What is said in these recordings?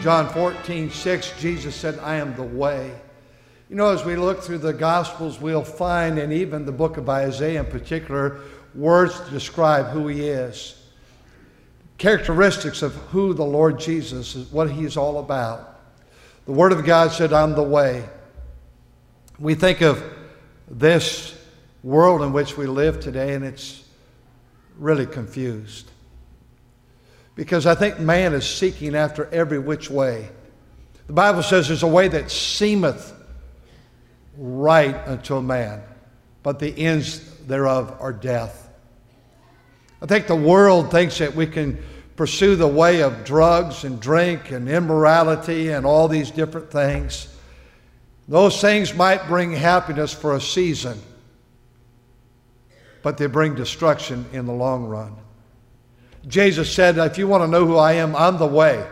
John 14, 6, Jesus said, I am the way. You know, as we look through the Gospels, we'll find, and even the book of Isaiah in particular, words to describe who he is. Characteristics of who the Lord Jesus is, what he is all about. The Word of God said, I'm the way. We think of this world in which we live today, and it's really confused. Because I think man is seeking after every which way. The Bible says there's a way that seemeth right unto a man, but the ends thereof are death. I think the world thinks that we can pursue the way of drugs and drink and immorality and all these different things. Those things might bring happiness for a season, but they bring destruction in the long run. Jesus said, If you want to know who I am, I'm the way.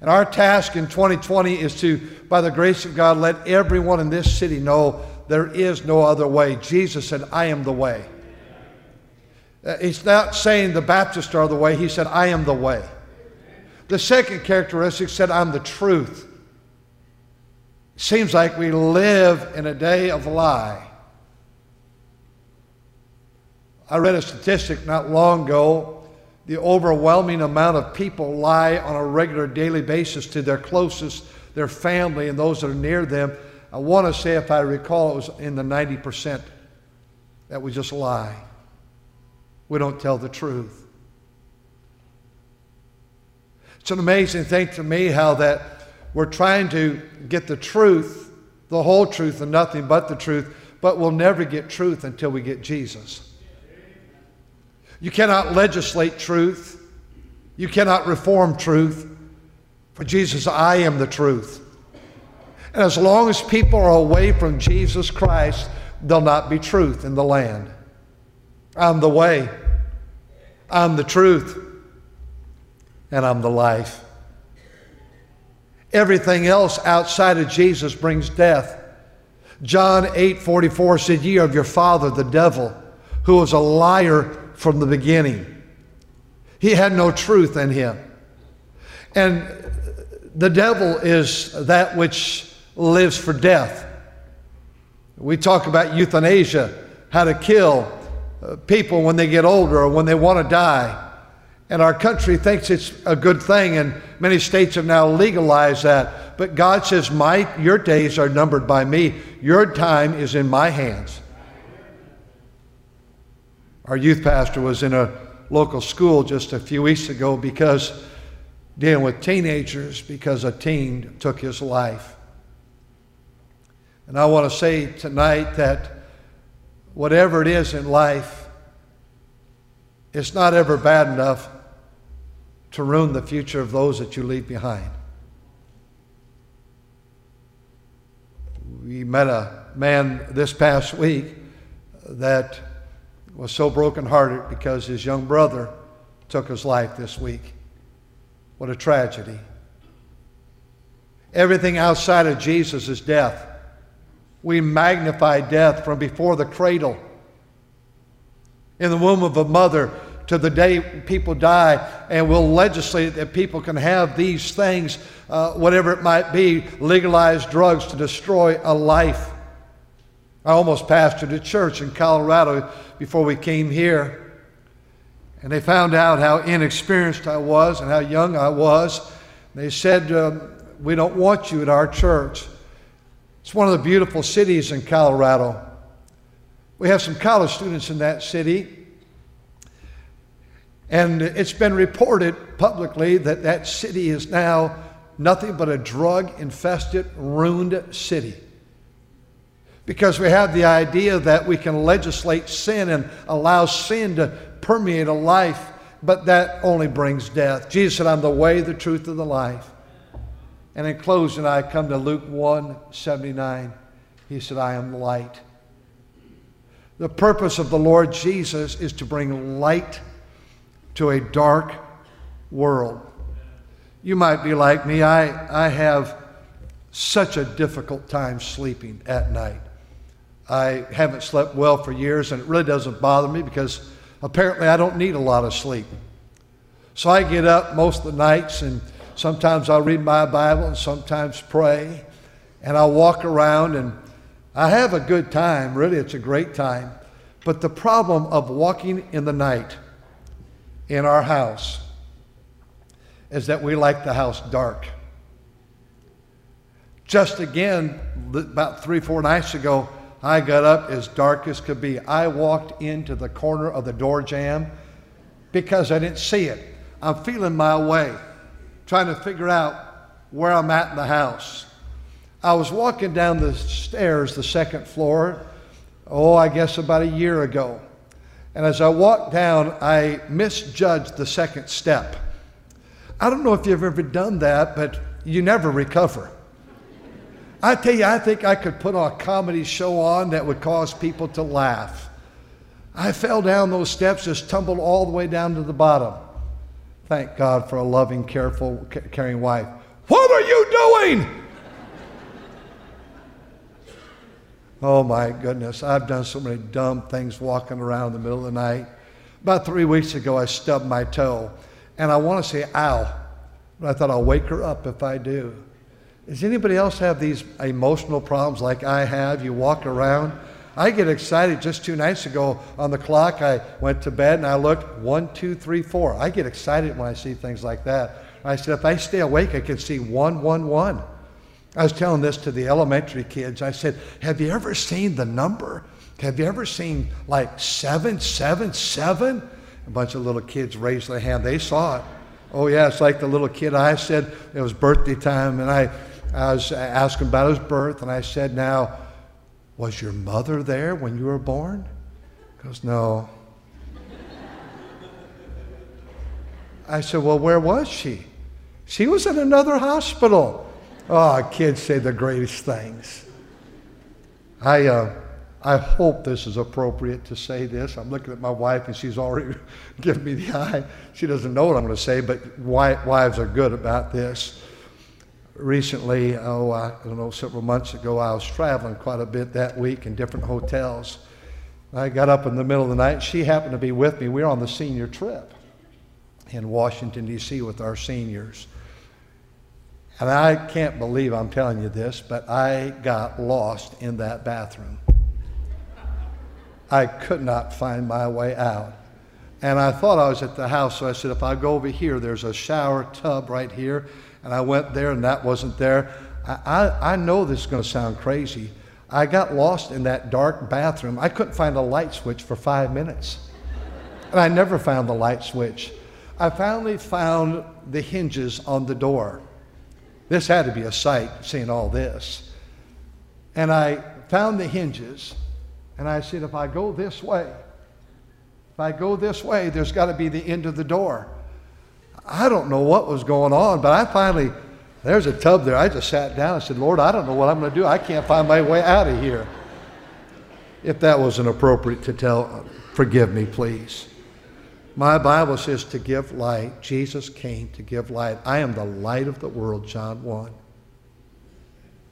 And our task in 2020 is to, by the grace of God, let everyone in this city know there is no other way. Jesus said, I am the way. Uh, he's not saying the Baptists are the way, he said, I am the way. The second characteristic said, I'm the truth. Seems like we live in a day of lie. I read a statistic not long ago. The overwhelming amount of people lie on a regular daily basis to their closest, their family, and those that are near them. I want to say, if I recall, it was in the 90% that we just lie. We don't tell the truth. It's an amazing thing to me how that we're trying to get the truth, the whole truth, and nothing but the truth, but we'll never get truth until we get Jesus. You cannot legislate truth. You cannot reform truth. For Jesus, I am the truth. And as long as people are away from Jesus Christ, there'll not be truth in the land. I'm the way, I'm the truth, and I'm the life. Everything else outside of Jesus brings death. John 8 44 said, Ye are of your father, the devil, who is a liar from the beginning. He had no truth in him. And the devil is that which lives for death. We talk about euthanasia, how to kill uh, people when they get older or when they want to die. And our country thinks it's a good thing, and many states have now legalized that. But God says, My, your days are numbered by me. Your time is in my hands. Our youth pastor was in a local school just a few weeks ago because dealing with teenagers because a teen took his life. And I want to say tonight that whatever it is in life, it's not ever bad enough to ruin the future of those that you leave behind. We met a man this past week that was so brokenhearted because his young brother took his life this week. What a tragedy. Everything outside of Jesus is death. We magnify death from before the cradle, in the womb of a mother, to the day people die, and we'll legislate that people can have these things, uh, whatever it might be, legalized drugs to destroy a life. I almost pastored a church in Colorado before we came here. And they found out how inexperienced I was and how young I was. They said, um, We don't want you at our church. It's one of the beautiful cities in Colorado. We have some college students in that city. And it's been reported publicly that that city is now nothing but a drug infested, ruined city because we have the idea that we can legislate sin and allow sin to permeate a life, but that only brings death. Jesus said, I'm the way, the truth, and the life. And in closing, I come to Luke 1 79. He said, I am light. The purpose of the Lord Jesus is to bring light to a dark world. You might be like me. I, I have such a difficult time sleeping at night. I haven't slept well for years, and it really doesn't bother me because apparently I don't need a lot of sleep. So I get up most of the nights, and sometimes I'll read my Bible and sometimes pray, and I'll walk around, and I have a good time. Really, it's a great time. But the problem of walking in the night in our house is that we like the house dark. Just again, about three, four nights ago, I got up as dark as could be. I walked into the corner of the door jamb because I didn't see it. I'm feeling my way, trying to figure out where I'm at in the house. I was walking down the stairs, the second floor, oh, I guess about a year ago. And as I walked down, I misjudged the second step. I don't know if you've ever done that, but you never recover. I tell you, I think I could put a comedy show on that would cause people to laugh. I fell down those steps, just tumbled all the way down to the bottom. Thank God for a loving, careful, caring wife. What are you doing? oh my goodness, I've done so many dumb things walking around in the middle of the night. About three weeks ago, I stubbed my toe, and I want to say ow, but I thought I'll wake her up if I do. Does anybody else have these emotional problems like I have? You walk around. I get excited. Just two nights ago on the clock, I went to bed and I looked one, two, three, four. I get excited when I see things like that. I said, if I stay awake, I can see one, one, one. I was telling this to the elementary kids. I said, Have you ever seen the number? Have you ever seen like seven, seven, seven? A bunch of little kids raised their hand. They saw it. Oh, yeah, it's like the little kid I said, it was birthday time, and I I was asking about his birth, and I said, Now, was your mother there when you were born? He goes, No. I said, Well, where was she? She was in another hospital. Oh, kids say the greatest things. I, uh, I hope this is appropriate to say this. I'm looking at my wife, and she's already giving me the eye. She doesn't know what I'm going to say, but wives are good about this recently, oh, I don't know, several months ago, I was traveling quite a bit that week in different hotels. I got up in the middle of the night. She happened to be with me. We were on the senior trip in Washington, D.C. with our seniors. And I can't believe I'm telling you this, but I got lost in that bathroom. I could not find my way out. And I thought I was at the house, so I said, if I go over here, there's a shower tub right here and I went there and that wasn't there. I, I, I know this is going to sound crazy. I got lost in that dark bathroom. I couldn't find a light switch for five minutes. And I never found the light switch. I finally found the hinges on the door. This had to be a sight, seeing all this. And I found the hinges, and I said, if I go this way, if I go this way, there's got to be the end of the door. I don't know what was going on, but I finally, there's a tub there. I just sat down and said, Lord, I don't know what I'm going to do. I can't find my way out of here. If that wasn't appropriate to tell, forgive me, please. My Bible says to give light. Jesus came to give light. I am the light of the world, John 1.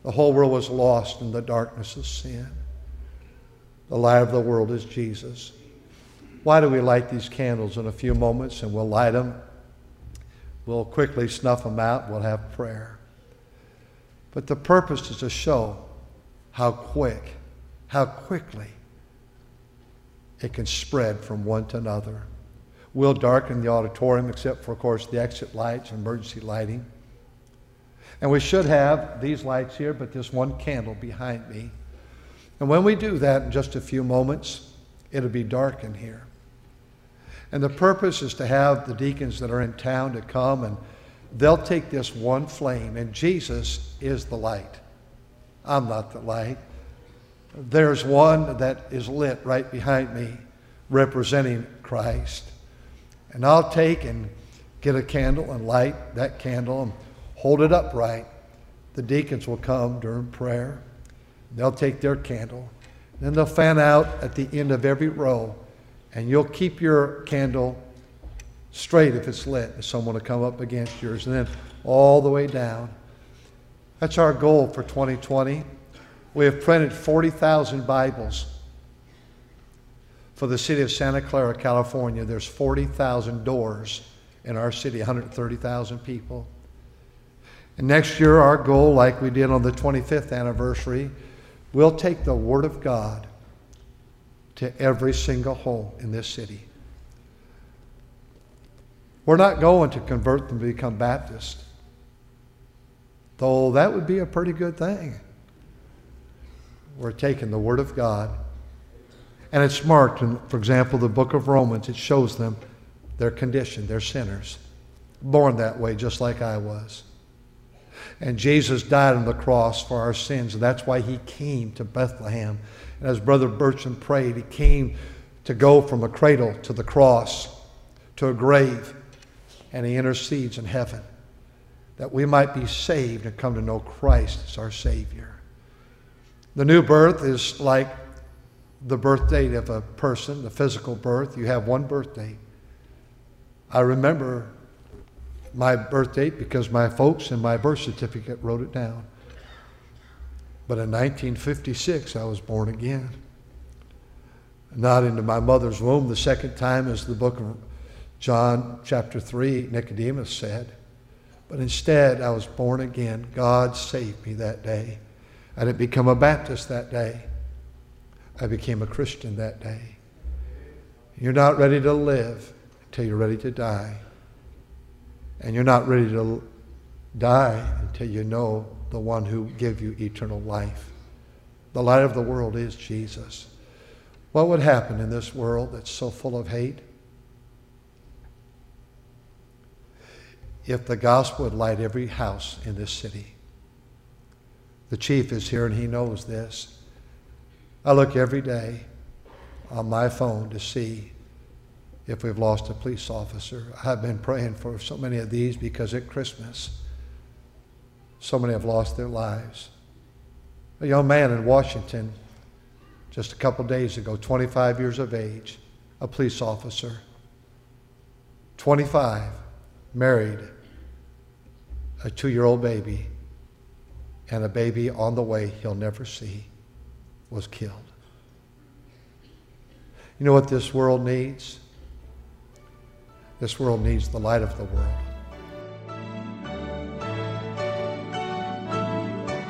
The whole world was lost in the darkness of sin. The light of the world is Jesus. Why do we light these candles in a few moments and we'll light them We'll quickly snuff them out. We'll have prayer. But the purpose is to show how quick, how quickly it can spread from one to another. We'll darken the auditorium except for, of course, the exit lights, and emergency lighting. And we should have these lights here, but this one candle behind me. And when we do that in just a few moments, it'll be dark in here. And the purpose is to have the deacons that are in town to come and they'll take this one flame, and Jesus is the light. I'm not the light. There's one that is lit right behind me representing Christ. And I'll take and get a candle and light that candle and hold it upright. the deacons will come during prayer. They'll take their candle. Then they'll fan out at the end of every row, and you'll keep your candle straight if it's lit, if someone will come up against yours, and then all the way down. That's our goal for 2020. We have printed 40,000 Bibles. For the city of Santa Clara, California, there's 40,000 doors in our city, 130,000 people. And next year, our goal, like we did on the 25th anniversary, we'll take the Word of God to every single home in this city. We're not going to convert them to become Baptists, though that would be a pretty good thing. We're taking the Word of God, and it's marked in, for example, the book of Romans. It shows them their condition. They're sinners, born that way, just like I was. And Jesus died on the cross for our sins, and that's why he came to Bethlehem. As Brother Bertrand prayed, he came to go from a cradle to the cross, to a grave, and he intercedes in heaven that we might be saved and come to know Christ as our Savior. The new birth is like the birth date of a person, the physical birth. You have one birth date. I remember my birth date because my folks in my birth certificate wrote it down. But in 1956, I was born again. Not into my mother's womb the second time, as the book of John, chapter 3, Nicodemus said. But instead, I was born again. God saved me that day. I didn't become a Baptist that day. I became a Christian that day. You're not ready to live until you're ready to die. And you're not ready to die until you know the one who gave you eternal life. The light of the world is Jesus. What would happen in this world that's so full of hate? If the gospel would light every house in this city. The chief is here and he knows this. I look every day on my phone to see if we've lost a police officer. I've been praying for so many of these because at Christmas, so many have lost their lives. A young man in Washington, just a couple days ago, 25 years of age, a police officer, 25, married, a two year old baby, and a baby on the way he'll never see, was killed. You know what this world needs? This world needs the light of the world.